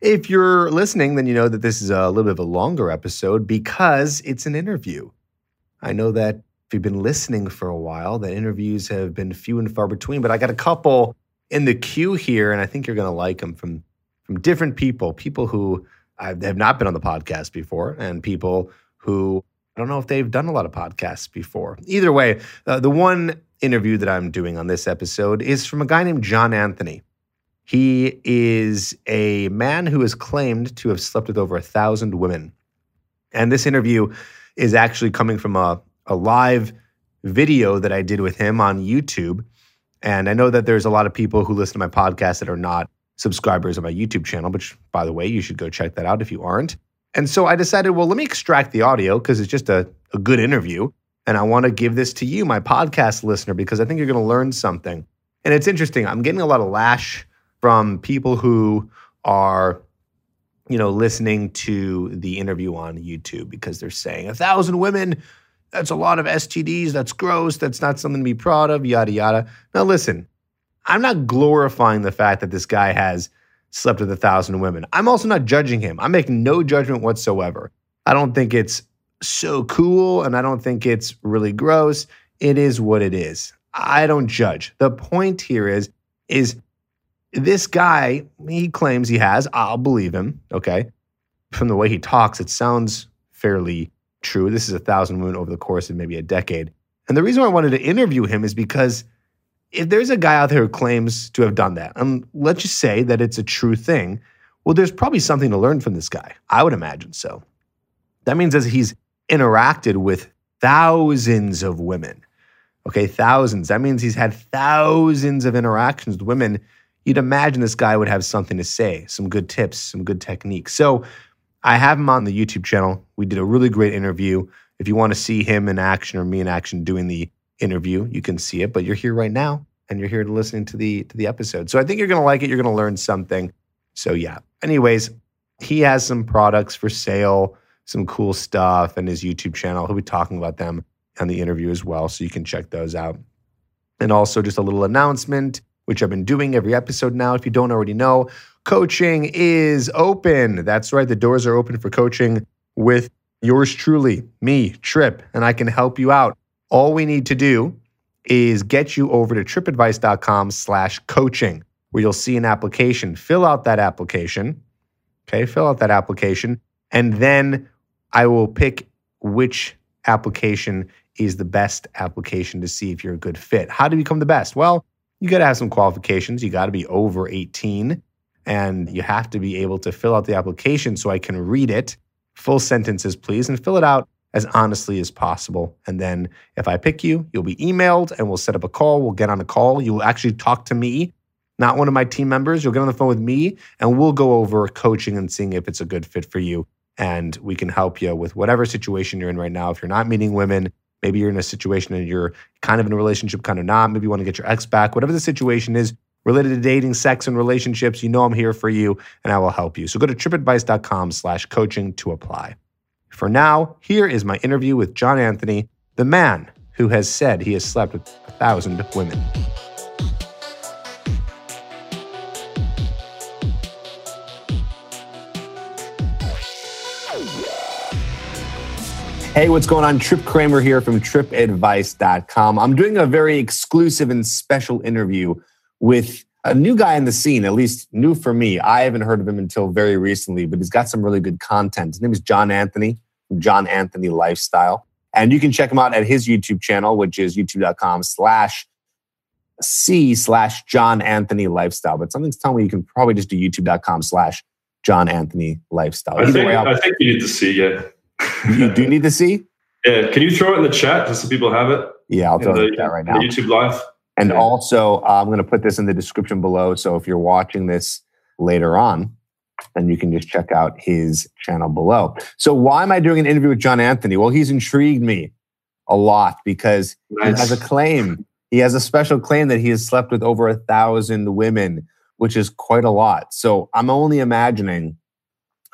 If you're listening, then you know that this is a little bit of a longer episode because it's an interview. I know that if you've been listening for a while, that interviews have been few and far between, but I got a couple in the queue here, and I think you're going to like them from, from different people, people who have not been on the podcast before, and people who I don't know if they've done a lot of podcasts before. Either way, uh, the one interview that I'm doing on this episode is from a guy named John Anthony. He is a man who has claimed to have slept with over a thousand women. And this interview is actually coming from a, a live video that I did with him on YouTube. And I know that there's a lot of people who listen to my podcast that are not subscribers of my YouTube channel, which, by the way, you should go check that out if you aren't. And so I decided, well, let me extract the audio because it's just a, a good interview. And I want to give this to you, my podcast listener, because I think you're going to learn something. And it's interesting. I'm getting a lot of lash from people who are you know listening to the interview on youtube because they're saying a thousand women that's a lot of stds that's gross that's not something to be proud of yada yada. Now listen i'm not glorifying the fact that this guy has slept with a thousand women. I'm also not judging him. I'm making no judgment whatsoever. I don't think it's so cool and i don't think it's really gross. It is what it is. I don't judge. The point here is is this guy, he claims he has. I'll believe him. Okay. From the way he talks, it sounds fairly true. This is a thousand women over the course of maybe a decade. And the reason why I wanted to interview him is because if there's a guy out there who claims to have done that, and let's just say that it's a true thing, well, there's probably something to learn from this guy. I would imagine so. That means as he's interacted with thousands of women, okay, thousands. That means he's had thousands of interactions with women you'd imagine this guy would have something to say, some good tips, some good techniques. So I have him on the YouTube channel. We did a really great interview. If you want to see him in action or me in action doing the interview, you can see it. But you're here right now and you're here to listen to the to the episode. So I think you're gonna like it. You're gonna learn something. So yeah. Anyways, he has some products for sale, some cool stuff, and his YouTube channel. He'll be talking about them on the interview as well. So you can check those out. And also just a little announcement which I've been doing every episode now. If you don't already know, coaching is open. That's right, the doors are open for coaching with yours truly, me, Trip, and I can help you out. All we need to do is get you over to tripadvice.com slash coaching, where you'll see an application. Fill out that application. Okay, fill out that application. And then I will pick which application is the best application to see if you're a good fit. How to become the best? Well, you got to have some qualifications. You got to be over 18 and you have to be able to fill out the application so I can read it. Full sentences, please, and fill it out as honestly as possible. And then if I pick you, you'll be emailed and we'll set up a call. We'll get on a call. You'll actually talk to me, not one of my team members. You'll get on the phone with me and we'll go over coaching and seeing if it's a good fit for you. And we can help you with whatever situation you're in right now. If you're not meeting women, Maybe you're in a situation and you're kind of in a relationship, kind of not. Maybe you want to get your ex back. Whatever the situation is related to dating, sex, and relationships, you know I'm here for you and I will help you. So go to tripadvice.com slash coaching to apply. For now, here is my interview with John Anthony, the man who has said he has slept with a thousand women. Hey, what's going on? Trip Kramer here from tripadvice.com. I'm doing a very exclusive and special interview with a new guy in the scene, at least new for me. I haven't heard of him until very recently, but he's got some really good content. His name is John Anthony, John Anthony Lifestyle. And you can check him out at his YouTube channel, which is youtube.com slash C slash John Anthony Lifestyle. But something's telling me you can probably just do youtube.com slash John Anthony Lifestyle. I think, way, I think you need to see, yeah you do need to see? Yeah. Can you throw it in the chat just so people have it? Yeah, I'll throw the, it in the chat right now. YouTube live. And yeah. also, uh, I'm going to put this in the description below. So if you're watching this later on, then you can just check out his channel below. So, why am I doing an interview with John Anthony? Well, he's intrigued me a lot because nice. he has a claim. He has a special claim that he has slept with over a thousand women, which is quite a lot. So, I'm only imagining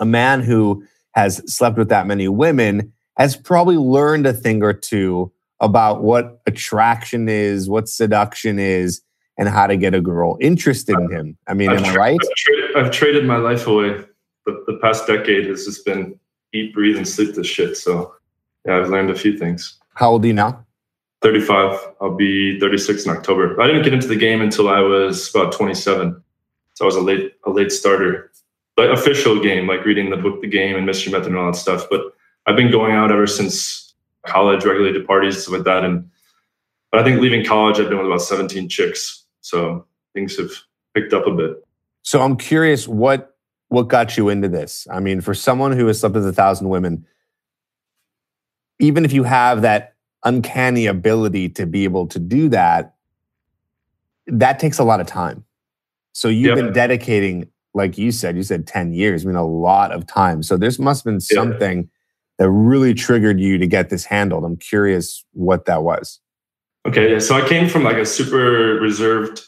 a man who has slept with that many women has probably learned a thing or two about what attraction is, what seduction is, and how to get a girl interested in him. I mean, I've am I right? I've traded, I've traded, my life away. The, the past decade has just been eat, breathe, and sleep this shit. So, yeah, I've learned a few things. How old are you now? 35. I'll be 36 in October. I didn't get into the game until I was about 27. So I was a late a late starter. But official game, like reading the book The Game and Mystery Method and all that stuff. But I've been going out ever since college, regularly to parties, stuff like that. And but I think leaving college, I've been with about 17 chicks. So things have picked up a bit. So I'm curious what what got you into this? I mean, for someone who has slept with a thousand women, even if you have that uncanny ability to be able to do that, that takes a lot of time. So you've yep. been dedicating, like you said, you said 10 years, I mean, a lot of time. So this must have been something yep. that really triggered you to get this handled. I'm curious what that was. Okay, yeah. So I came from like a super reserved,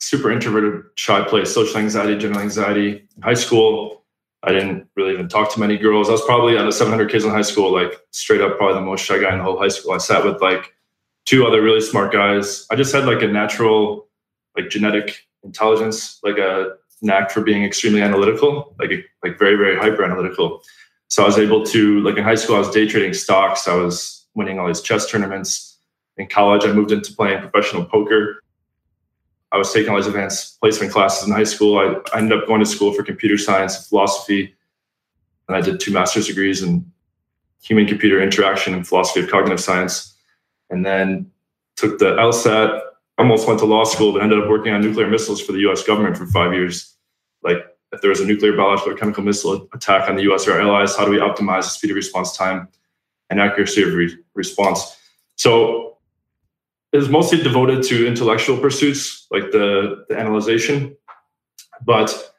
super introverted, shy place, social anxiety, general anxiety. In high school, I didn't really even talk to many girls. I was probably out of 700 kids in high school, like straight up probably the most shy guy in the whole high school. I sat with like two other really smart guys. I just had like a natural, like genetic intelligence, like a knack for being extremely analytical, like like very very hyper analytical. So I was able to like in high school I was day trading stocks. I was winning all these chess tournaments in college, I moved into playing professional poker. I was taking all these advanced placement classes in high school. I, I ended up going to school for computer science and philosophy. And I did two master's degrees in human computer interaction and philosophy of cognitive science. And then took the LSAT, almost went to law school, but ended up working on nuclear missiles for the US government for five years. Like, if there was a nuclear, biological, or chemical missile attack on the US or our allies, how do we optimize the speed of response time and accuracy of re- response? So is mostly devoted to intellectual pursuits like the, the analyzation. But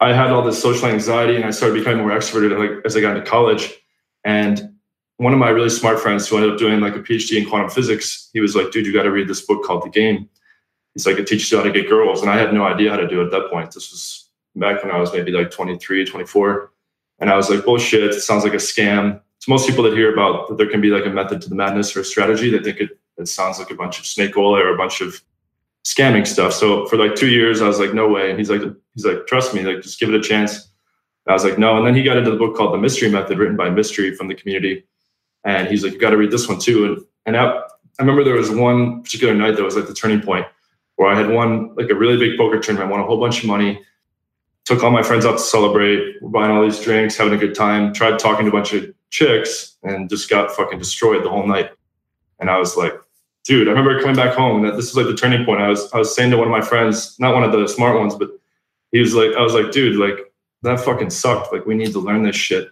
I had all this social anxiety and I started becoming more extroverted like as I got into college. And one of my really smart friends who ended up doing like a PhD in quantum physics, he was like, dude, you got to read this book called The Game. He's like, it teaches you how to get girls. And I had no idea how to do it at that point. This was back when I was maybe like 23, 24. And I was like, bullshit, it sounds like a scam. To most people that hear about that there can be like a method to the madness or a strategy, they think it it sounds like a bunch of snake oil or a bunch of scamming stuff. So for like two years, I was like, no way. And he's like, he's like, trust me, like just give it a chance. And I was like, no. And then he got into the book called The Mystery Method, written by Mystery from the community. And he's like, you got to read this one too. And and I, I remember there was one particular night that was like the turning point where I had won like a really big poker tournament, won a whole bunch of money, took all my friends out to celebrate, we're buying all these drinks, having a good time, tried talking to a bunch of chicks, and just got fucking destroyed the whole night. And I was like, dude, I remember coming back home that this was like the turning point. I was I was saying to one of my friends, not one of the smart ones, but he was like, I was like, dude, like that fucking sucked. Like we need to learn this shit.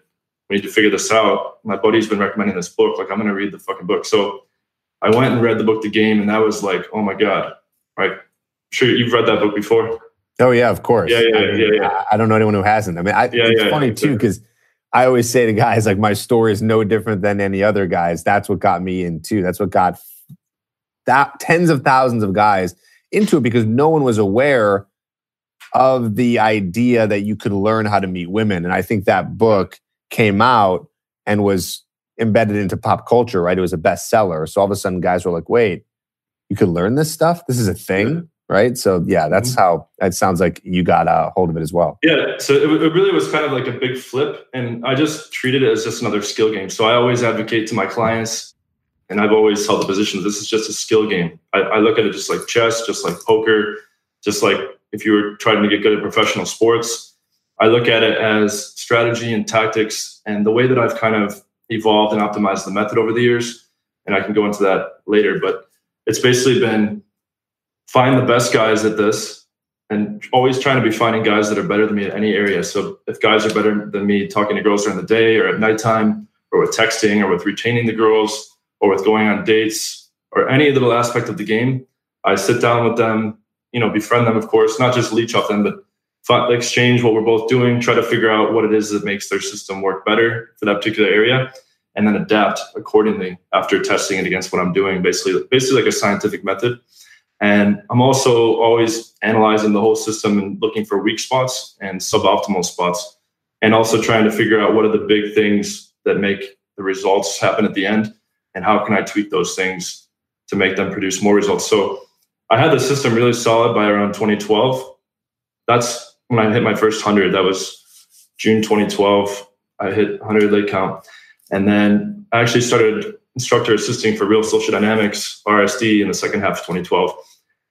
We need to figure this out. My buddy's been recommending this book. Like I'm gonna read the fucking book. So I went and read the book, The Game, and that was like, oh my god, right? I'm sure you've read that book before. Oh yeah, of course. Yeah, yeah, I mean, yeah, yeah. I don't know anyone who hasn't. I mean, I, yeah, it's yeah, funny too because I always say to guys like my story is no different than any other guys. That's what got me in too. That's what got that tens of thousands of guys into it because no one was aware of the idea that you could learn how to meet women. And I think that book came out and was embedded into pop culture, right? It was a bestseller. So all of a sudden, guys were like, wait, you could learn this stuff? This is a thing, right? So yeah, that's mm-hmm. how it sounds like you got a hold of it as well. Yeah. So it, it really was kind of like a big flip. And I just treated it as just another skill game. So I always advocate to my clients and I've always held the position this is just a skill game. I, I, look at it just like chess, just like poker, just like if you were trying to get good at professional sports. I look at it as strategy and tactics and the way that I've kind of evolved and optimized the method over the years. And I can go into that later, but it's basically been find the best guys at this and always trying to be finding guys that are better than me at any area. So if guys are better than me talking to girls during the day or at nighttime or with texting or with retaining the girls, or with going on dates or any little aspect of the game, I sit down with them, you know, befriend them, of course, not just leech off them, but exchange what we're both doing, try to figure out what it is that makes their system work better for that particular area, and then adapt accordingly after testing it against what I'm doing. Basically, basically like a scientific method. And I'm also always analyzing the whole system and looking for weak spots and suboptimal spots, and also trying to figure out what are the big things that make the results happen at the end, and how can I tweak those things to make them produce more results. So I had the system really solid by around 2012. That's when I hit my first 100. That was June 2012. I hit 100 lay count. And then I actually started instructor assisting for Real Social Dynamics, RSD, in the second half of 2012.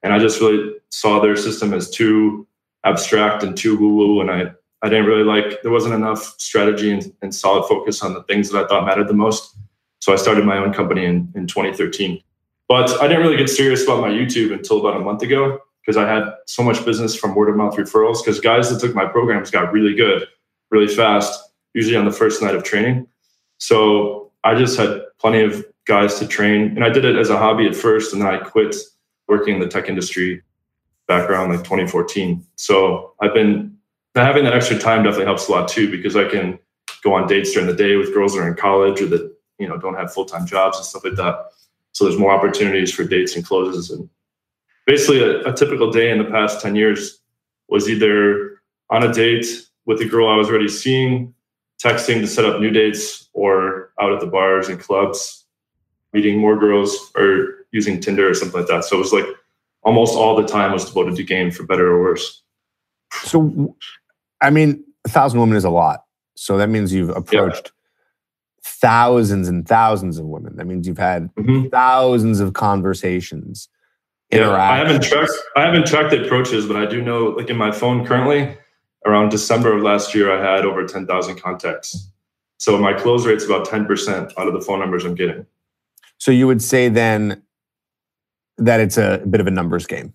And I just really saw their system as too abstract and too woo woo. And I, I didn't really like, there wasn't enough strategy and, and solid focus on the things that I thought mattered the most. So I started my own company in, in 2013. But I didn't really get serious about my YouTube until about a month ago because I had so much business from word of mouth referrals. Because guys that took my programs got really good, really fast, usually on the first night of training. So I just had plenty of guys to train. And I did it as a hobby at first, and then I quit working in the tech industry back around like 2014. So I've been having that extra time definitely helps a lot too because I can go on dates during the day with girls that are in college or that you know don't have full time jobs and stuff like that. So there's more opportunities for dates and closes. And basically, a, a typical day in the past 10 years was either on a date with a girl I was already seeing, texting to set up new dates, or out at the bars and clubs, meeting more girls, or using Tinder or something like that. So it was like almost all the time was devoted to game for better or worse. So, I mean, a thousand women is a lot. So that means you've approached thousands and thousands of women. That means you've had mm-hmm. thousands of conversations. Yeah, I haven't tracked I haven't tracked the approaches, but I do know like in my phone currently, around December of last year, I had over 10,000 contacts. So my close rate's about 10% out of the phone numbers I'm getting. So you would say then that it's a bit of a numbers game.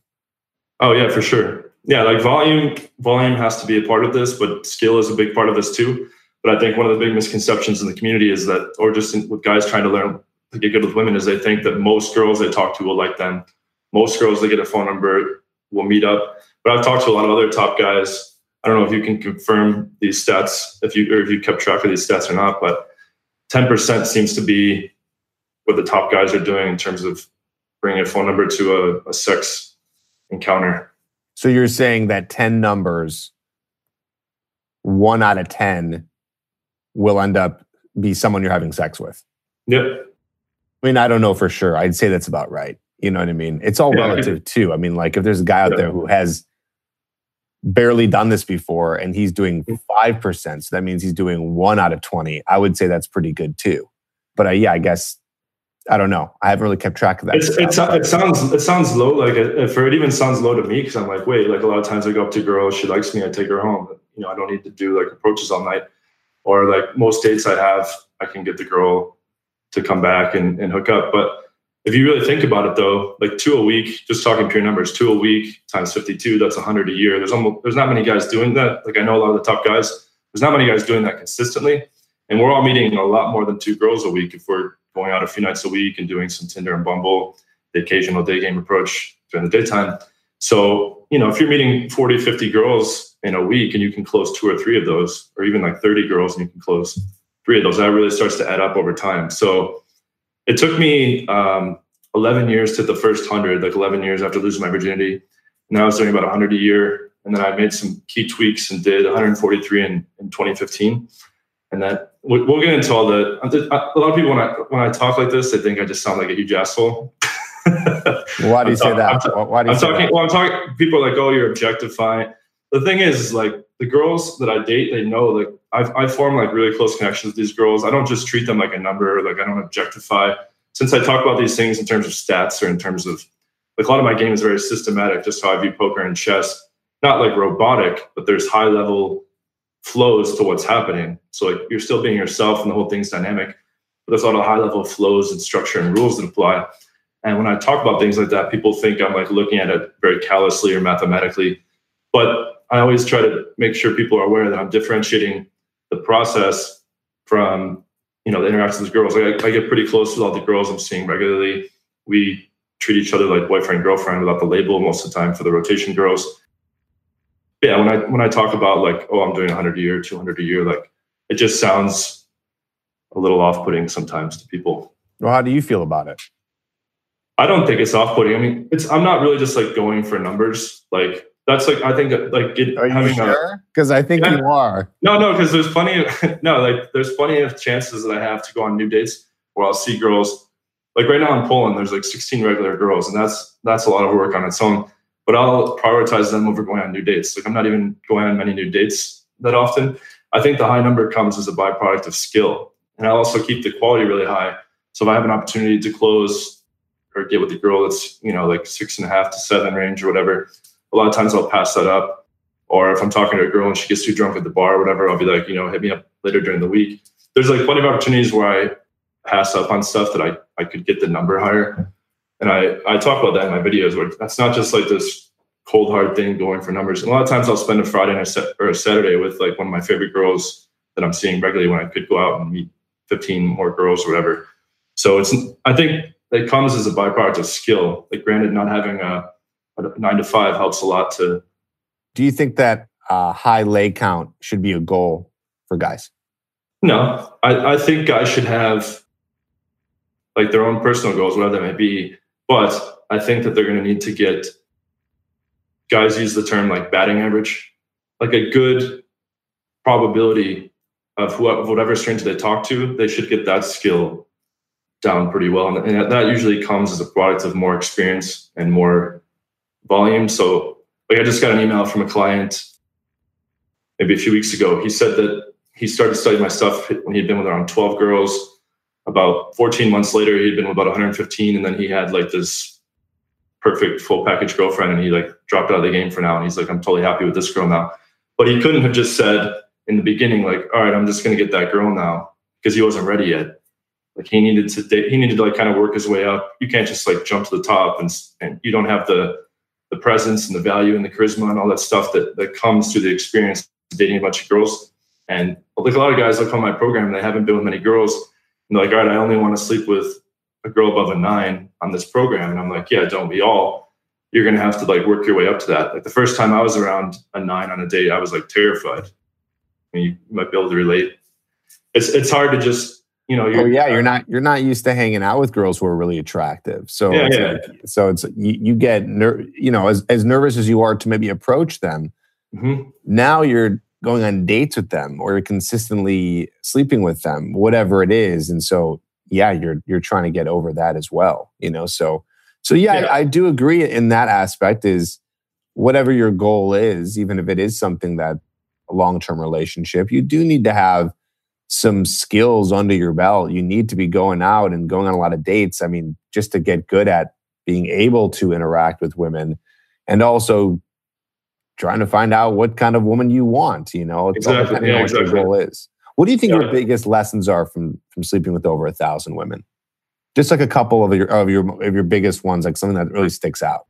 Oh yeah, for sure. Yeah, like volume volume has to be a part of this, but skill is a big part of this too. But I think one of the big misconceptions in the community is that, or just in, with guys trying to learn to get good with women, is they think that most girls they talk to will like them. Most girls they get a phone number will meet up. But I've talked to a lot of other top guys. I don't know if you can confirm these stats, if you or if you kept track of these stats or not, but 10% seems to be what the top guys are doing in terms of bringing a phone number to a, a sex encounter. So you're saying that 10 numbers, one out of 10 will end up be someone you're having sex with. Yep. I mean, I don't know for sure. I'd say that's about right. You know what I mean? It's all yeah, relative too. I mean, like if there's a guy out yeah. there who has barely done this before and he's doing 5%, mm. so that means he's doing one out of 20, I would say that's pretty good too. But uh, yeah, I guess I don't know. I haven't really kept track of that. It's, it's, it sounds it sounds low. Like if it even sounds low to me because I'm like, wait, like a lot of times I go up to a girl, she likes me, I take her home. You know, I don't need to do like approaches all night or like most dates I have, I can get the girl to come back and, and hook up. But if you really think about it though, like two a week, just talking pure numbers, two a week times 52, that's 100 a year. There's almost, there's not many guys doing that. Like I know a lot of the top guys, there's not many guys doing that consistently. And we're all meeting a lot more than two girls a week if we're going out a few nights a week and doing some Tinder and Bumble, the occasional day game approach during the daytime. So, you know, if you're meeting 40, 50 girls in a week and you can close two or three of those, or even like 30 girls and you can close three of those, that really starts to add up over time. So it took me um, 11 years to the first 100, like 11 years after losing my virginity. Now I was doing about 100 a year. And then I made some key tweaks and did 143 in, in 2015. And that we'll, we'll get into all the. A lot of people when I when I talk like this, they think I just sound like a huge asshole. Why do you say that? I'm, Why do you I'm talking? That? Well, I'm talking. People are like, oh, you're objectifying the thing is, is like the girls that I date, they know like I've I form like really close connections with these girls. I don't just treat them like a number, like I don't objectify. Since I talk about these things in terms of stats or in terms of like a lot of my game is very systematic, just how I view poker and chess. Not like robotic, but there's high level flows to what's happening. So like you're still being yourself and the whole thing's dynamic. But there's a lot of high level flows and structure and rules that apply. And when I talk about things like that, people think I'm like looking at it very callously or mathematically. But I always try to make sure people are aware that I'm differentiating the process from you know the interactions with girls. Like I, I, get pretty close with all the girls I'm seeing regularly. We treat each other like boyfriend girlfriend without the label most of the time for the rotation girls. yeah, when I when I talk about like, oh, I'm doing 100 a year, 200 a year, like it just sounds a little off-putting sometimes to people. Well, how do you feel about it? I don't think it's off-putting. I mean, it's I'm not really just like going for numbers. Like that's like I think like it, are you sure? Because I think yeah. you are. No, no, because there's plenty of no like there's plenty of chances that I have to go on new dates where I'll see girls. Like right now in Poland, there's like 16 regular girls, and that's that's a lot of work on its own. But I'll prioritize them over going on new dates. Like I'm not even going on many new dates that often. I think the high number comes as a byproduct of skill, and I'll also keep the quality really high. So if I have an opportunity to close or get with a girl that's you know like six and a half to seven range or whatever, a lot of times I'll pass that up. Or if I'm talking to a girl and she gets too drunk at the bar or whatever, I'll be like, you know, hit me up later during the week. There's like plenty of opportunities where I pass up on stuff that I, I could get the number higher. And I, I talk about that in my videos where that's not just like this cold hard thing going for numbers. And a lot of times I'll spend a Friday and a, or a Saturday with like one of my favorite girls that I'm seeing regularly when I could go out and meet 15 more girls or whatever. So it's I think it comes as a byproduct of skill. Like granted, not having a nine to five helps a lot to. Do you think that uh, high lay count should be a goal for guys? No, I, I think guys should have like their own personal goals, whatever they may be. But I think that they're going to need to get guys use the term like batting average, like a good probability of whatever stranger they talk to, they should get that skill down pretty well. And that usually comes as a product of more experience and more volume. So like I just got an email from a client maybe a few weeks ago. He said that he started studying my stuff when he'd been with around 12 girls. About 14 months later, he'd been with about 115, and then he had like this perfect full package girlfriend, and he like dropped out of the game for now. And he's like, I'm totally happy with this girl now. But he couldn't have just said in the beginning, like, all right, I'm just gonna get that girl now, because he wasn't ready yet. Like he needed to he needed to like kind of work his way up. You can't just like jump to the top and and you don't have the the presence and the value and the charisma and all that stuff that that comes through the experience dating a bunch of girls. And like a lot of guys look on my program and they haven't been with many girls. And they're like, all right, I only want to sleep with a girl above a nine on this program. And I'm like, yeah, don't we all? You're gonna have to like work your way up to that. Like the first time I was around a nine on a date, I was like terrified. I mean, you might be able to relate. It's it's hard to just you know, oh yeah, you're not you're not used to hanging out with girls who are really attractive. So yeah, yeah. Like, so it's you, you get ner- you know as as nervous as you are to maybe approach them. Mm-hmm. Now you're going on dates with them or you're consistently sleeping with them, whatever it is, and so yeah, you're you're trying to get over that as well. You know, so so yeah, yeah. I, I do agree in that aspect. Is whatever your goal is, even if it is something that a long term relationship, you do need to have some skills under your belt. You need to be going out and going on a lot of dates. I mean, just to get good at being able to interact with women and also trying to find out what kind of woman you want, you know, exactly. yeah, what exactly. your goal is. What do you think yeah. your biggest lessons are from from sleeping with over a thousand women? Just like a couple of your of your of your biggest ones, like something that really sticks out.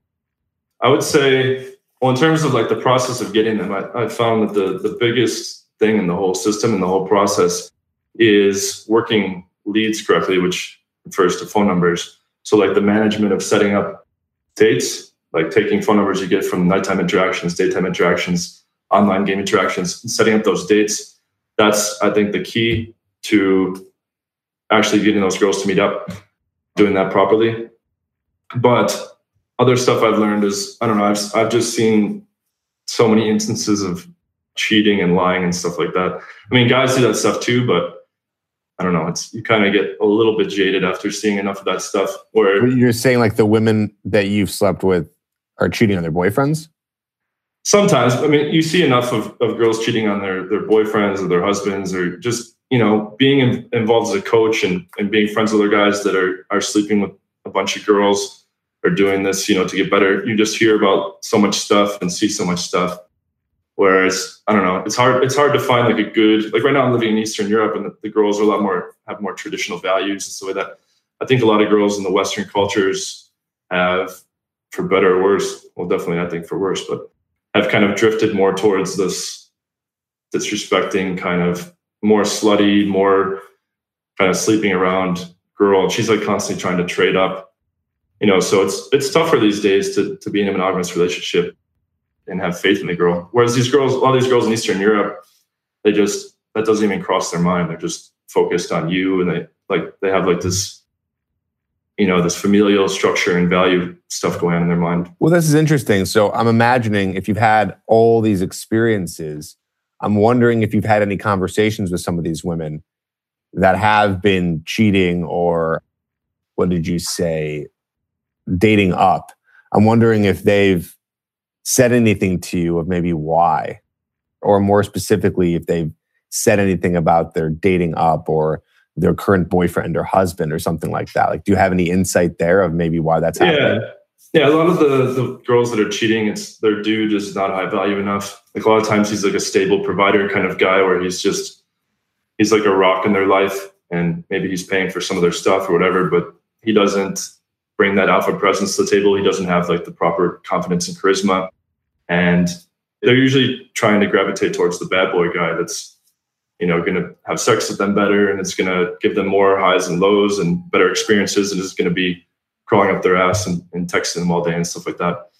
I would say, well, in terms of like the process of getting them, I, I found that the the biggest thing in the whole system and the whole process is working leads correctly, which refers to phone numbers. So, like the management of setting up dates, like taking phone numbers you get from nighttime interactions, daytime interactions, online game interactions, and setting up those dates. That's, I think, the key to actually getting those girls to meet up, doing that properly. But other stuff I've learned is, I don't know, I've, I've just seen so many instances of cheating and lying and stuff like that. I mean, guys do that stuff too, but I don't know. It's you kind of get a little bit jaded after seeing enough of that stuff. Where you're saying like the women that you've slept with are cheating on their boyfriends. Sometimes, I mean, you see enough of, of girls cheating on their their boyfriends or their husbands, or just you know being in, involved as a coach and and being friends with other guys that are are sleeping with a bunch of girls or doing this, you know, to get better. You just hear about so much stuff and see so much stuff Whereas I don't know, it's hard. It's hard to find like a good like right now I'm living in Eastern Europe and the, the girls are a lot more have more traditional values and so that. I think a lot of girls in the Western cultures have, for better or worse, well, definitely I think for worse, but have kind of drifted more towards this disrespecting kind of more slutty, more kind of sleeping around girl. She's like constantly trying to trade up, you know. So it's it's tougher these days to to be in a monogamous relationship and have faith in the girl. Whereas these girls, a lot of these girls in Eastern Europe, they just that doesn't even cross their mind. They're just focused on you, and they like they have like this, you know, this familial structure and value stuff going on in their mind. Well, this is interesting. So I'm imagining if you've had all these experiences, I'm wondering if you've had any conversations with some of these women that have been cheating or what did you say, dating up. I'm wondering if they've said anything to you of maybe why, or more specifically, if they've said anything about their dating up or their current boyfriend or husband or something like that. Like, do you have any insight there of maybe why that's happening? Yeah. Yeah, a lot of the, the girls that are cheating, it's their dude is not high value enough. Like a lot of times he's like a stable provider kind of guy where he's just he's like a rock in their life and maybe he's paying for some of their stuff or whatever, but he doesn't bring that alpha presence to the table. He doesn't have like the proper confidence and charisma. And they're usually trying to gravitate towards the bad boy guy that's, you know, going to have sex with them better and it's going to give them more highs and lows and better experiences and is going to be crawling up their ass and, and texting them all day and stuff like that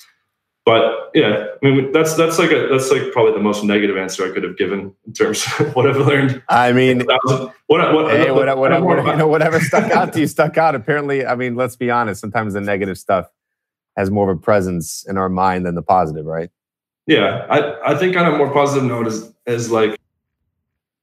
but yeah, I mean that's that's like a that's like probably the most negative answer I could have given in terms of what I've learned. I mean, what, what, hey, what, whatever, whatever, you know, whatever stuck out to you stuck out. Apparently, I mean, let's be honest. Sometimes the negative stuff has more of a presence in our mind than the positive, right? Yeah, I I think on a more positive note is is like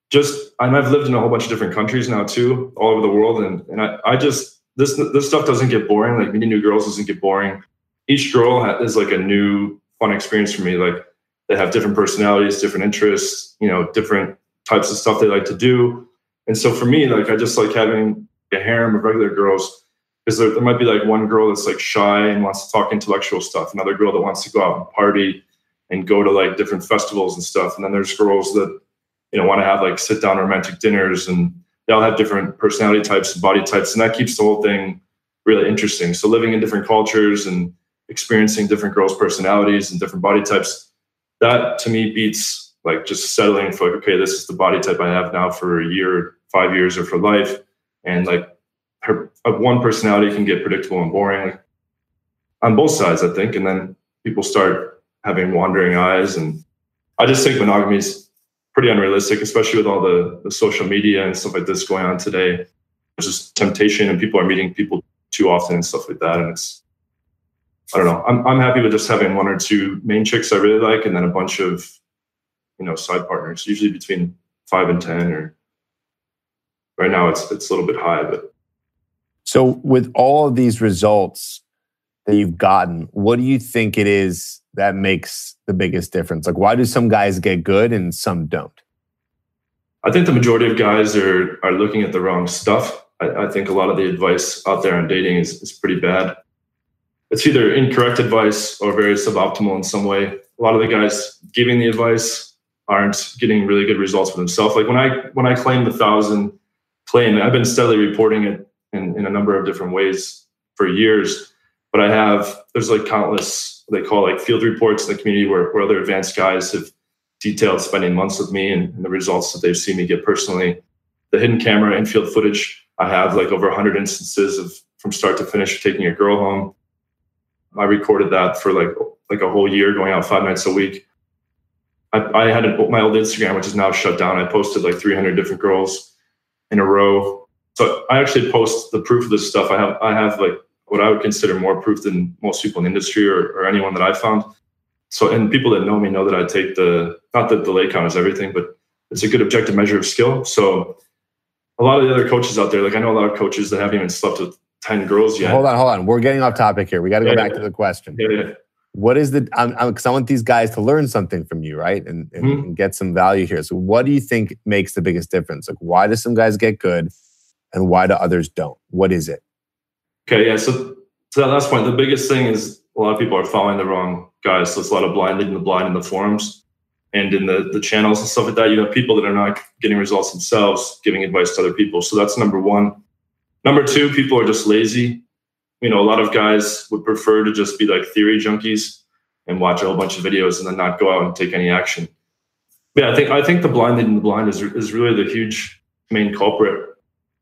just I I've lived in a whole bunch of different countries now too, all over the world, and and I I just this this stuff doesn't get boring. Like meeting new girls doesn't get boring each girl is like a new fun experience for me. Like they have different personalities, different interests, you know, different types of stuff they like to do. And so for me, like I just like having a harem of regular girls because there, there might be like one girl that's like shy and wants to talk intellectual stuff, another girl that wants to go out and party and go to like different festivals and stuff. And then there's girls that, you know, want to have like sit down romantic dinners and they all have different personality types and body types. And that keeps the whole thing really interesting. So living in different cultures and experiencing different girls' personalities and different body types, that to me beats like just settling for like, okay, this is the body type I have now for a year, five years, or for life. And like her uh, one personality can get predictable and boring on both sides, I think. And then people start having wandering eyes. And I just think monogamy is pretty unrealistic, especially with all the, the social media and stuff like this going on today. There's just temptation and people are meeting people too often and stuff like that. And it's I don't know. I'm I'm happy with just having one or two main chicks I really like, and then a bunch of you know side partners. Usually between five and ten, or right now it's it's a little bit high, but. So with all of these results that you've gotten, what do you think it is that makes the biggest difference? Like, why do some guys get good and some don't? I think the majority of guys are are looking at the wrong stuff. I, I think a lot of the advice out there on dating is, is pretty bad it's either incorrect advice or very suboptimal in some way. A lot of the guys giving the advice aren't getting really good results for themselves. Like when I when I claim the thousand claim, I've been steadily reporting it in, in a number of different ways for years. But I have there's like countless they call like field reports in the community where, where other advanced guys have detailed spending months with me and, and the results that they've seen me get personally. The hidden camera infield footage, I have like over 100 instances of from start to finish taking a girl home I recorded that for like like a whole year, going out five nights a week. I, I had a, my old Instagram, which is now shut down. I posted like 300 different girls in a row. So I actually post the proof of this stuff. I have I have like what I would consider more proof than most people in the industry or, or anyone that I found. So and people that know me know that I take the not that the lay count is everything, but it's a good objective measure of skill. So a lot of the other coaches out there, like I know a lot of coaches that haven't even slept with 10 girls yet. Hold on, hold on. We're getting off topic here. We got to go yeah, back yeah. to the question. Yeah, what is the, because I want these guys to learn something from you, right? And, and, mm-hmm. and, get some value here. So, what do you think makes the biggest difference? Like, why do some guys get good and why do others don't? What is it? Okay, yeah. So, to that last point, the biggest thing is a lot of people are following the wrong guys. So, it's a lot of blind leading the blind in the forums and in the, the channels and stuff like that. You have people that are not getting results themselves, giving advice to other people. So, that's number one. Number two, people are just lazy. You know, a lot of guys would prefer to just be like theory junkies and watch a whole bunch of videos and then not go out and take any action. Yeah, I think I think the blind leading the blind is is really the huge main culprit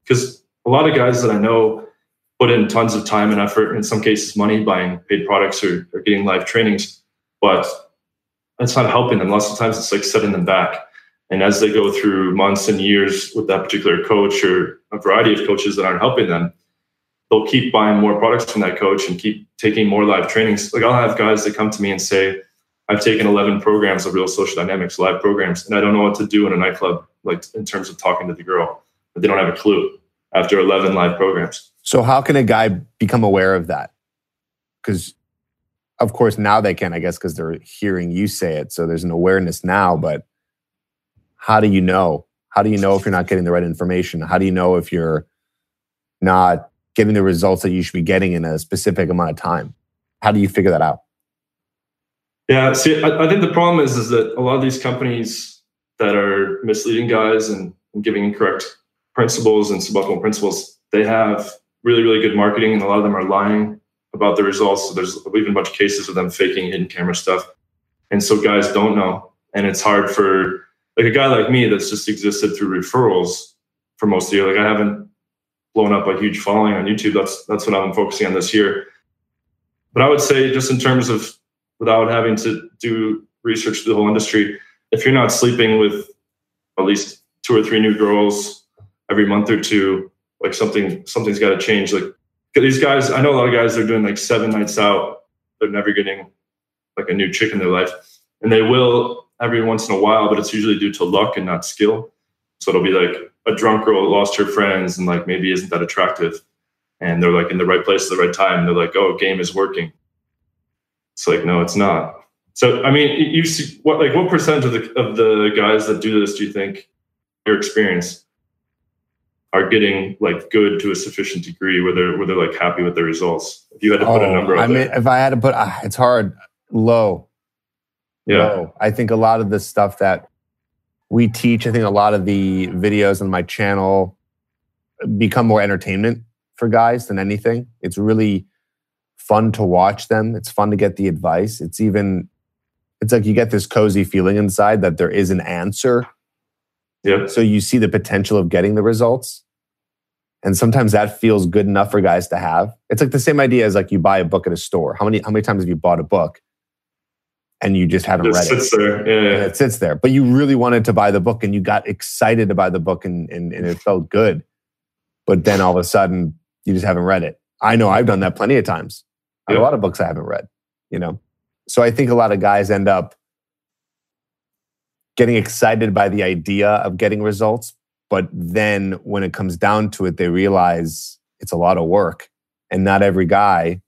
because a lot of guys that I know put in tons of time and effort, in some cases money, buying paid products or, or getting live trainings, but that's not helping them. Lots of times it's like setting them back. And as they go through months and years with that particular coach or a variety of coaches that aren't helping them, they'll keep buying more products from that coach and keep taking more live trainings. Like I'll have guys that come to me and say, I've taken 11 programs of real social dynamics, live programs, and I don't know what to do in a nightclub, like in terms of talking to the girl. But they don't have a clue after 11 live programs. So, how can a guy become aware of that? Because, of course, now they can, I guess, because they're hearing you say it. So, there's an awareness now, but how do you know? How do you know if you're not getting the right information? How do you know if you're not getting the results that you should be getting in a specific amount of time? How do you figure that out? Yeah, see, I, I think the problem is is that a lot of these companies that are misleading guys and, and giving incorrect principles and suboptimal principles, they have really, really good marketing, and a lot of them are lying about the results. So there's even a bunch of cases of them faking hidden camera stuff, and so guys don't know, and it's hard for like a guy like me that's just existed through referrals for most of the year. Like I haven't blown up a huge following on YouTube. That's that's what I'm focusing on this year. But I would say just in terms of without having to do research to the whole industry, if you're not sleeping with at least two or three new girls every month or two, like something something's got to change. Like these guys, I know a lot of guys they're doing like seven nights out. They're never getting like a new chick in their life, and they will every once in a while, but it's usually due to luck and not skill. So it'll be like a drunk girl lost her friends and like maybe isn't that attractive. And they're like in the right place at the right time. And they're like, oh, game is working. It's like, no, it's not. So I mean, you see what like what percentage of the of the guys that do this do you think your experience are getting like good to a sufficient degree where they're where they're like happy with their results? If you had to put oh, a number, I mean, if I had to put, uh, it's hard. Low, yeah. I think a lot of the stuff that we teach, I think a lot of the videos on my channel become more entertainment for guys than anything. It's really fun to watch them. It's fun to get the advice. It's even, it's like you get this cozy feeling inside that there is an answer. Yeah. So you see the potential of getting the results. And sometimes that feels good enough for guys to have. It's like the same idea as like you buy a book at a store. How many how many times have you bought a book and you just haven't it read sits it. There. Yeah, yeah. it sits there. But you really wanted to buy the book and you got excited to buy the book and, and, and it felt good. But then all of a sudden you just haven't read it. I know I've done that plenty of times. Yeah. A lot of books I haven't read, you know? So I think a lot of guys end up getting excited by the idea of getting results. But then when it comes down to it, they realize it's a lot of work. And not every guy,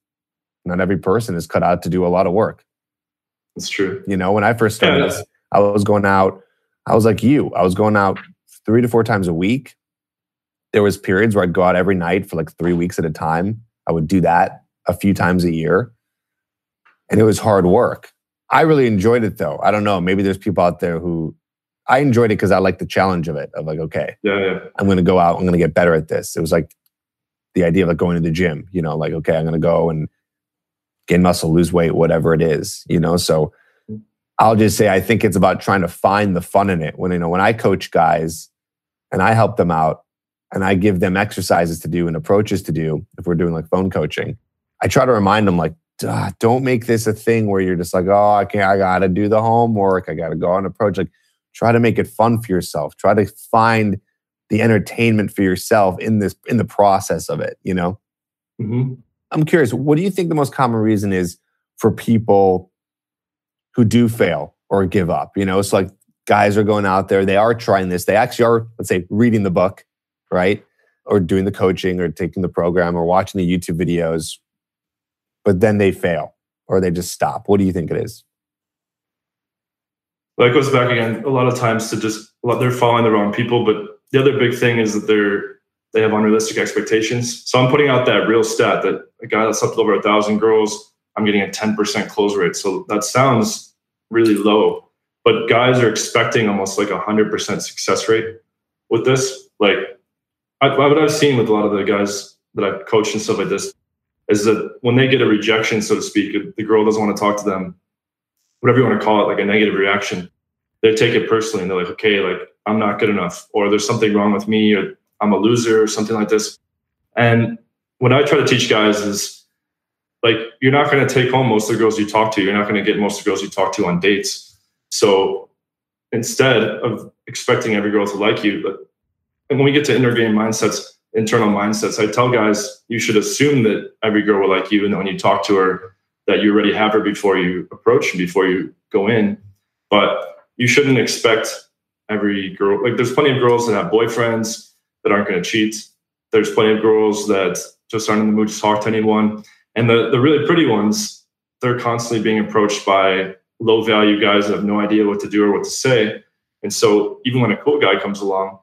not every person is cut out to do a lot of work. That's true. You know, when I first started yeah. this, I was going out, I was like you, I was going out three to four times a week. There was periods where I'd go out every night for like three weeks at a time. I would do that a few times a year. And it was hard work. I really enjoyed it though. I don't know. Maybe there's people out there who I enjoyed it because I like the challenge of it. Of like, okay, yeah, yeah. I'm going to go out. I'm going to get better at this. It was like the idea of like going to the gym. You know, like okay, I'm going to go and gain muscle, lose weight, whatever it is, you know? So I'll just say I think it's about trying to find the fun in it. When you know, when I coach guys and I help them out and I give them exercises to do and approaches to do, if we're doing like phone coaching, I try to remind them like, don't make this a thing where you're just like, oh, I can't, I gotta do the homework, I gotta go on approach. Like, try to make it fun for yourself. Try to find the entertainment for yourself in this in the process of it. You know. Mm-hmm. I'm curious, what do you think the most common reason is for people who do fail or give up? You know, it's like guys are going out there, they are trying this, they actually are, let's say, reading the book, right? Or doing the coaching or taking the program or watching the YouTube videos, but then they fail or they just stop. What do you think it is? That goes back again a lot of times to just they're following the wrong people. But the other big thing is that they're they have unrealistic expectations. So I'm putting out that real stat that a guy that slept over a thousand girls, I'm getting a 10% close rate. So that sounds really low, but guys are expecting almost like a hundred percent success rate with this. Like I, what I've seen with a lot of the guys that I've coached and stuff like this is that when they get a rejection, so to speak, the girl doesn't want to talk to them, whatever you want to call it, like a negative reaction, they take it personally and they're like, okay, like I'm not good enough, or there's something wrong with me, or I'm a loser or something like this. And what I try to teach guys is like, you're not going to take home most of the girls you talk to. You're not going to get most of the girls you talk to on dates. So instead of expecting every girl to like you, but and when we get to inner game mindsets, internal mindsets, I tell guys you should assume that every girl will like you, and when you talk to her, that you already have her before you approach and before you go in. But you shouldn't expect every girl. Like there's plenty of girls that have boyfriends that aren't going to cheat. There's plenty of girls that just aren't in the mood to talk to anyone. And the the really pretty ones, they're constantly being approached by low value guys that have no idea what to do or what to say. And so even when a cool guy comes along,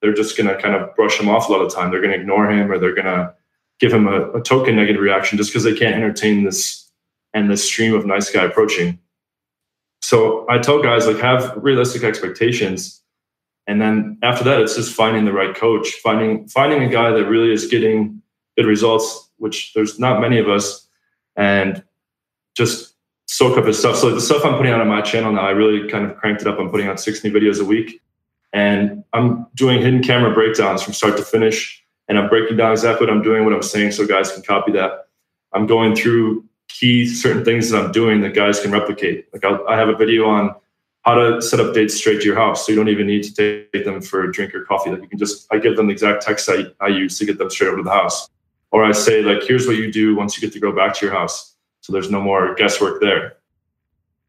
they're just going to kind of brush him off a lot of the time. They're going to ignore him or they're going to give him a, a token negative reaction just because they can't entertain this and this stream of nice guy approaching. So I tell guys like have realistic expectations. And then after that, it's just finding the right coach, finding finding a guy that really is getting good results, which there's not many of us, and just soak up his stuff. So the stuff I'm putting out on my channel now, I really kind of cranked it up. I'm putting out six new videos a week. And I'm doing hidden camera breakdowns from start to finish. And I'm breaking down exactly what I'm doing, what I'm saying, so guys can copy that. I'm going through key certain things that I'm doing that guys can replicate. Like I'll, I have a video on how to set up dates straight to your house, so you don't even need to take them for a drink or coffee. Like you can just I give them the exact text I, I use to get them straight over to the house. Or I say like, here's what you do once you get to go back to your house, so there's no more guesswork there.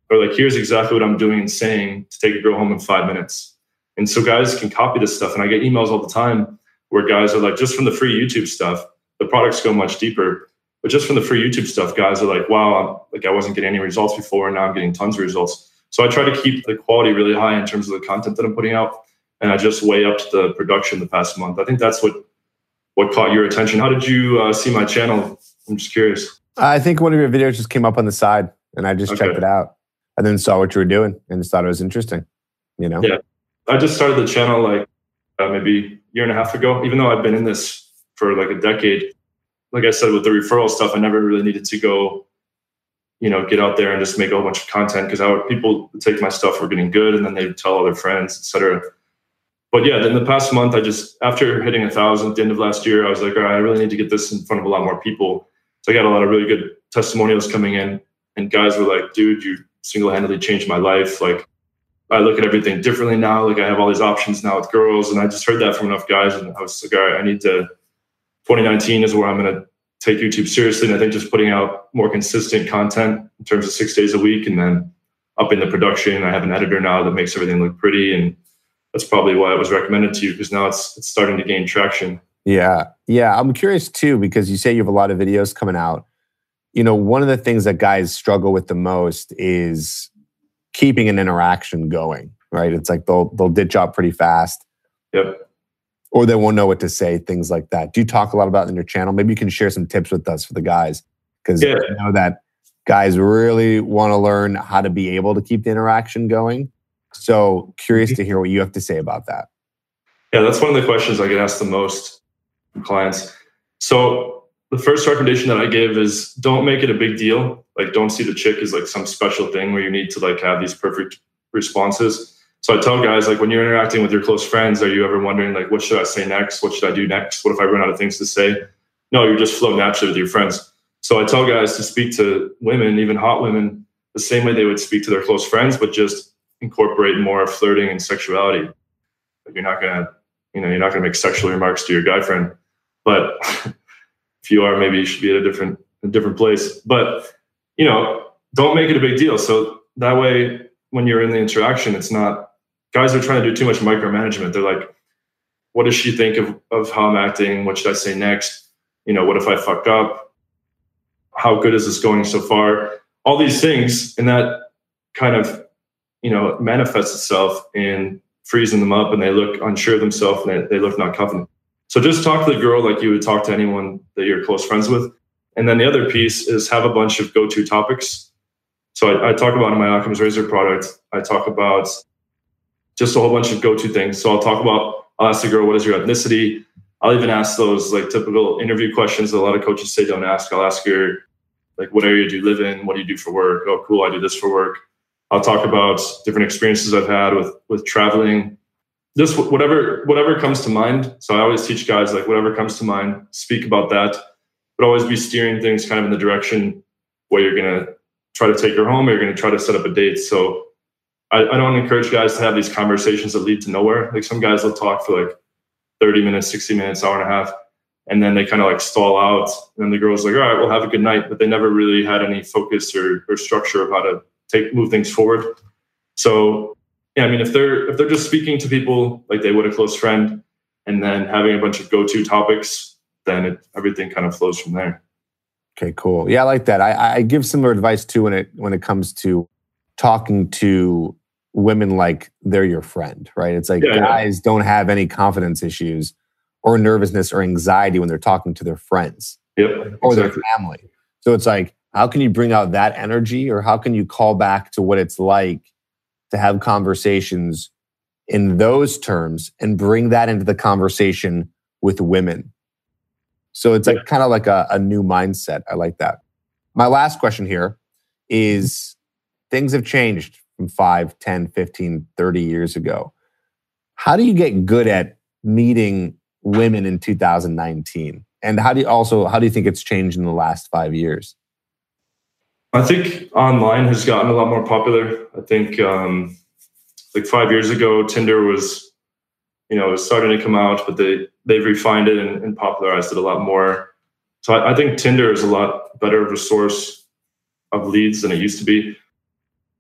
Or like, here's exactly what I'm doing and saying to take a girl home in five minutes. And so guys can copy this stuff. And I get emails all the time where guys are like, just from the free YouTube stuff, the products go much deeper. But just from the free YouTube stuff, guys are like, wow, I'm, like I wasn't getting any results before, and now I'm getting tons of results. So I try to keep the quality really high in terms of the content that I'm putting out, and I just weigh up the production the past month. I think that's what what caught your attention. How did you uh, see my channel? I'm just curious. I think one of your videos just came up on the side, and I just okay. checked it out, and then saw what you were doing, and just thought it was interesting. You know? Yeah, I just started the channel like uh, maybe a year and a half ago. Even though I've been in this for like a decade, like I said, with the referral stuff, I never really needed to go, you know, get out there and just make a whole bunch of content because would people take my stuff were getting good and then they'd tell all their friends, etc. But yeah, then the past month, I just after hitting a thousand at the end of last year, I was like, all right, I really need to get this in front of a lot more people. So I got a lot of really good testimonials coming in, and guys were like, dude, you single-handedly changed my life. Like I look at everything differently now. Like I have all these options now with girls, and I just heard that from enough guys, and I was like, all right, I need to 2019 is where I'm to take YouTube seriously. And I think just putting out more consistent content in terms of six days a week and then up in the production. I have an editor now that makes everything look pretty. And that's probably why it was recommended to you because now it's, it's starting to gain traction. Yeah. Yeah. I'm curious too, because you say you have a lot of videos coming out. You know, one of the things that guys struggle with the most is keeping an interaction going, right? It's like they'll they'll ditch out pretty fast. Yep or they won't know what to say, things like that. Do you talk a lot about in your channel? Maybe you can share some tips with us for the guys because yeah. I know that guys really want to learn how to be able to keep the interaction going. So curious mm-hmm. to hear what you have to say about that. Yeah, that's one of the questions I get asked the most from clients. So the first recommendation that I give is don't make it a big deal. Like don't see the chick as like some special thing where you need to like have these perfect responses so I tell guys like when you're interacting with your close friends, are you ever wondering like what should I say next? What should I do next? What if I run out of things to say? No, you just flow naturally with your friends. So I tell guys to speak to women, even hot women, the same way they would speak to their close friends, but just incorporate more flirting and sexuality. You're not gonna, you know, you're not gonna make sexual remarks to your guy friend. But if you are, maybe you should be at a different a different place. But you know, don't make it a big deal. So that way when you're in the interaction, it's not guys are trying to do too much micromanagement. They're like, what does she think of, of how I'm acting? What should I say next? You know, what if I fuck up? How good is this going so far? All these things, and that kind of, you know, manifests itself in freezing them up and they look unsure of themselves and they, they look not confident. So just talk to the girl like you would talk to anyone that you're close friends with. And then the other piece is have a bunch of go-to topics. So I, I talk about in my Occam's Razor product, I talk about just a whole bunch of go-to things. So I'll talk about, I'll ask the girl, what is your ethnicity? I'll even ask those like typical interview questions that a lot of coaches say don't ask. I'll ask her, like, what area do you live in? What do you do for work? Oh, cool, I do this for work. I'll talk about different experiences I've had with with traveling. Just whatever whatever comes to mind. So I always teach guys like whatever comes to mind, speak about that, but always be steering things kind of in the direction where you're gonna try to take her home or you're gonna try to set up a date. So I, I don't encourage guys to have these conversations that lead to nowhere. Like some guys will talk for like 30 minutes, 60 minutes, hour and a half, and then they kind of like stall out. And the girl's like, all right, we'll have a good night. But they never really had any focus or, or structure of how to take move things forward. So yeah, I mean, if they're if they're just speaking to people like they would a close friend, and then having a bunch of go-to topics, then it, everything kind of flows from there. Okay, cool. Yeah, I like that. I, I give similar advice too when it when it comes to talking to women like they're your friend, right? It's like yeah, guys yeah. don't have any confidence issues or nervousness or anxiety when they're talking to their friends yep, or exactly. their family. So it's like, how can you bring out that energy or how can you call back to what it's like to have conversations in those terms and bring that into the conversation with women? So it's like kind of like a, a new mindset. I like that. My last question here is things have changed from 5, 10, 15, 30 years ago. How do you get good at meeting women in 2019? And how do you also how do you think it's changed in the last 5 years? I think online has gotten a lot more popular. I think um, like 5 years ago Tinder was you know, was starting to come out, but they they've refined it and, and popularized it a lot more. So I, I think Tinder is a lot better of a source of leads than it used to be.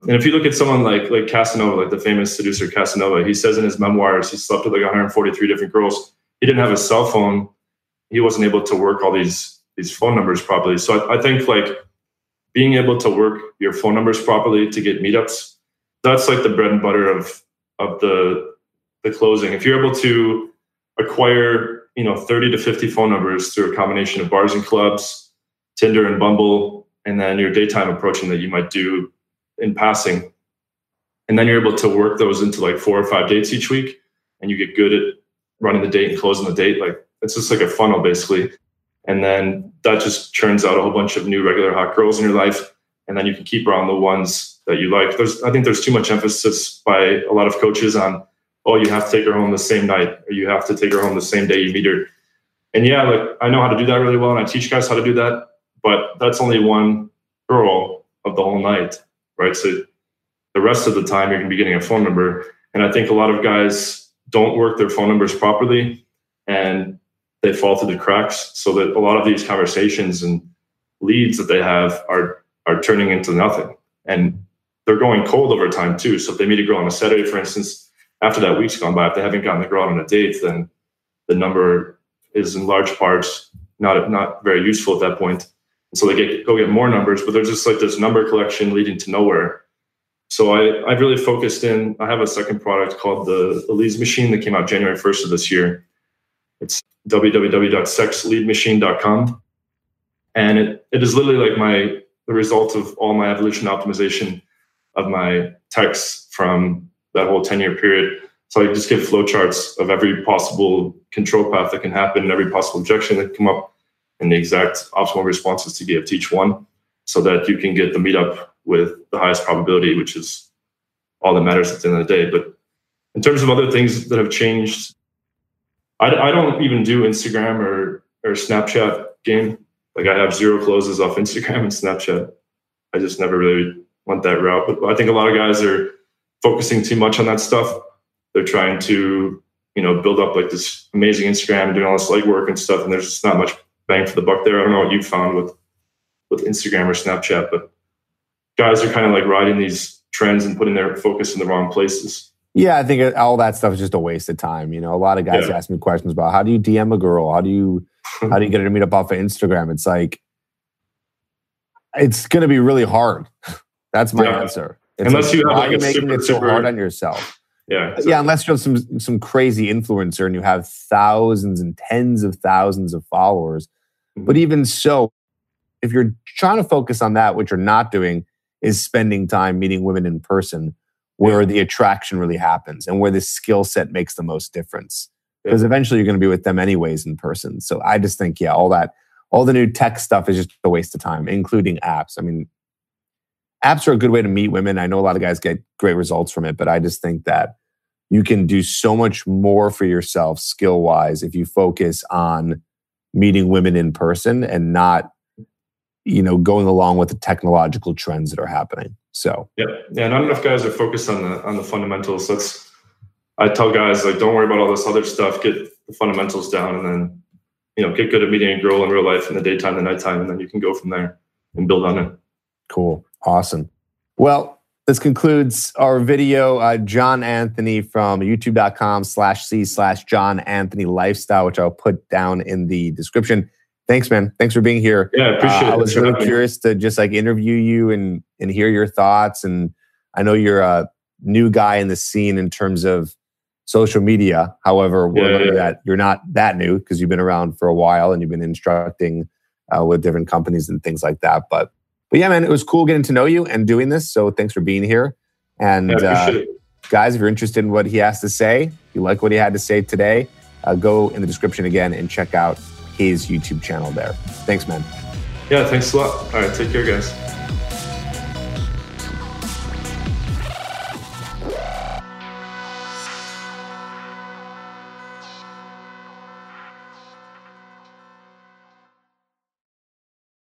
And if you look at someone like like Casanova, like the famous seducer Casanova, he says in his memoirs he slept with like 143 different girls. He didn't have a cell phone. He wasn't able to work all these these phone numbers properly. So I, I think like being able to work your phone numbers properly to get meetups, that's like the bread and butter of of the the closing. If you're able to acquire, you know, 30 to 50 phone numbers through a combination of bars and clubs, Tinder and Bumble, and then your daytime approaching that you might do in passing. And then you're able to work those into like four or five dates each week. And you get good at running the date and closing the date. Like it's just like a funnel basically. And then that just churns out a whole bunch of new regular hot girls in your life. And then you can keep around the ones that you like. There's I think there's too much emphasis by a lot of coaches on, oh, you have to take her home the same night, or you have to take her home the same day you meet her. And yeah, like I know how to do that really well, and I teach guys how to do that. But that's only one girl of the whole night right? So the rest of the time you're going to be getting a phone number. And I think a lot of guys don't work their phone numbers properly and they fall through the cracks. So that a lot of these conversations and leads that they have are are turning into nothing. And they're going cold over time too. So if they meet a girl on a Saturday, for instance, after that week's gone by, if they haven't gotten the girl on a date, then the number is in large parts not not very useful at that point. So they get go get more numbers, but there's just like this number collection leading to nowhere. So I, I've really focused in. I have a second product called the, Elise Machine that came out January 1st of this year. It's www.sexleadmachine.com. And it, it is literally like my the result of all my evolution optimization of my texts from that whole 10 year period. So I just give flowcharts of every possible control path that can happen, and every possible objection that come up, and the exact optimal responses to give to each one so that you can get the meetup with the highest probability, which is all that matters at the end of the day. But in terms of other things that have changed, I, I don't even do Instagram or, or Snapchat game. Like I have zero closes off Instagram and Snapchat. I just never really went that route. But I think a lot of guys are focusing too much on that stuff. They're trying to, you know, build up like this amazing Instagram, doing all this legwork and stuff, and there's just not much bang for the buck there. I don't know what you found with with Instagram or Snapchat, but guys are kind of like riding these trends and putting their focus in the wrong places. Yeah, I think all that stuff is just a waste of time. You know, a lot of guys yeah. ask me questions about how do you DM a girl? How do you how do you get her to meet up off of Instagram? It's like it's going to be really hard. That's my yeah. answer. It's unless like, you have like you making it so hard on yourself. Yeah. Uh, exactly. Yeah, unless you're some some crazy influencer and you have thousands and tens of thousands of followers mm-hmm. but even so, if you're trying to focus on that, what you're not doing is spending time meeting women in person where yeah. the attraction really happens and where the skill set makes the most difference. Because yeah. eventually you're going to be with them anyways in person. So I just think, yeah, all that, all the new tech stuff is just a waste of time, including apps. I mean, apps are a good way to meet women. I know a lot of guys get great results from it, but I just think that you can do so much more for yourself skill wise if you focus on meeting women in person and not you know going along with the technological trends that are happening So yeah, yeah, not enough guys are focused on the on the fundamentals. That's I tell guys like, don't worry about all this other stuff. Get the fundamentals down, and then you know get good at meeting a girl in real life in the daytime, the nighttime, and then you can go from there and build on it. Cool, awesome. Well, this concludes our video. Uh, John Anthony from youtube.com slash C slash John Anthony Lifestyle, which I'll put down in the description. Thanks, man. Thanks for being here. Yeah, I appreciate uh, it. I was really curious to just like interview you and and hear your thoughts. And I know you're a new guy in the scene in terms of social media. However, we're yeah, yeah. that you're not that new because you've been around for a while and you've been instructing uh, with different companies and things like that. But but yeah, man, it was cool getting to know you and doing this. So thanks for being here. And uh, guys, if you're interested in what he has to say, if you like what he had to say today, uh, go in the description again and check out his YouTube channel there. Thanks, man. Yeah, thanks a lot. All right, take care, guys.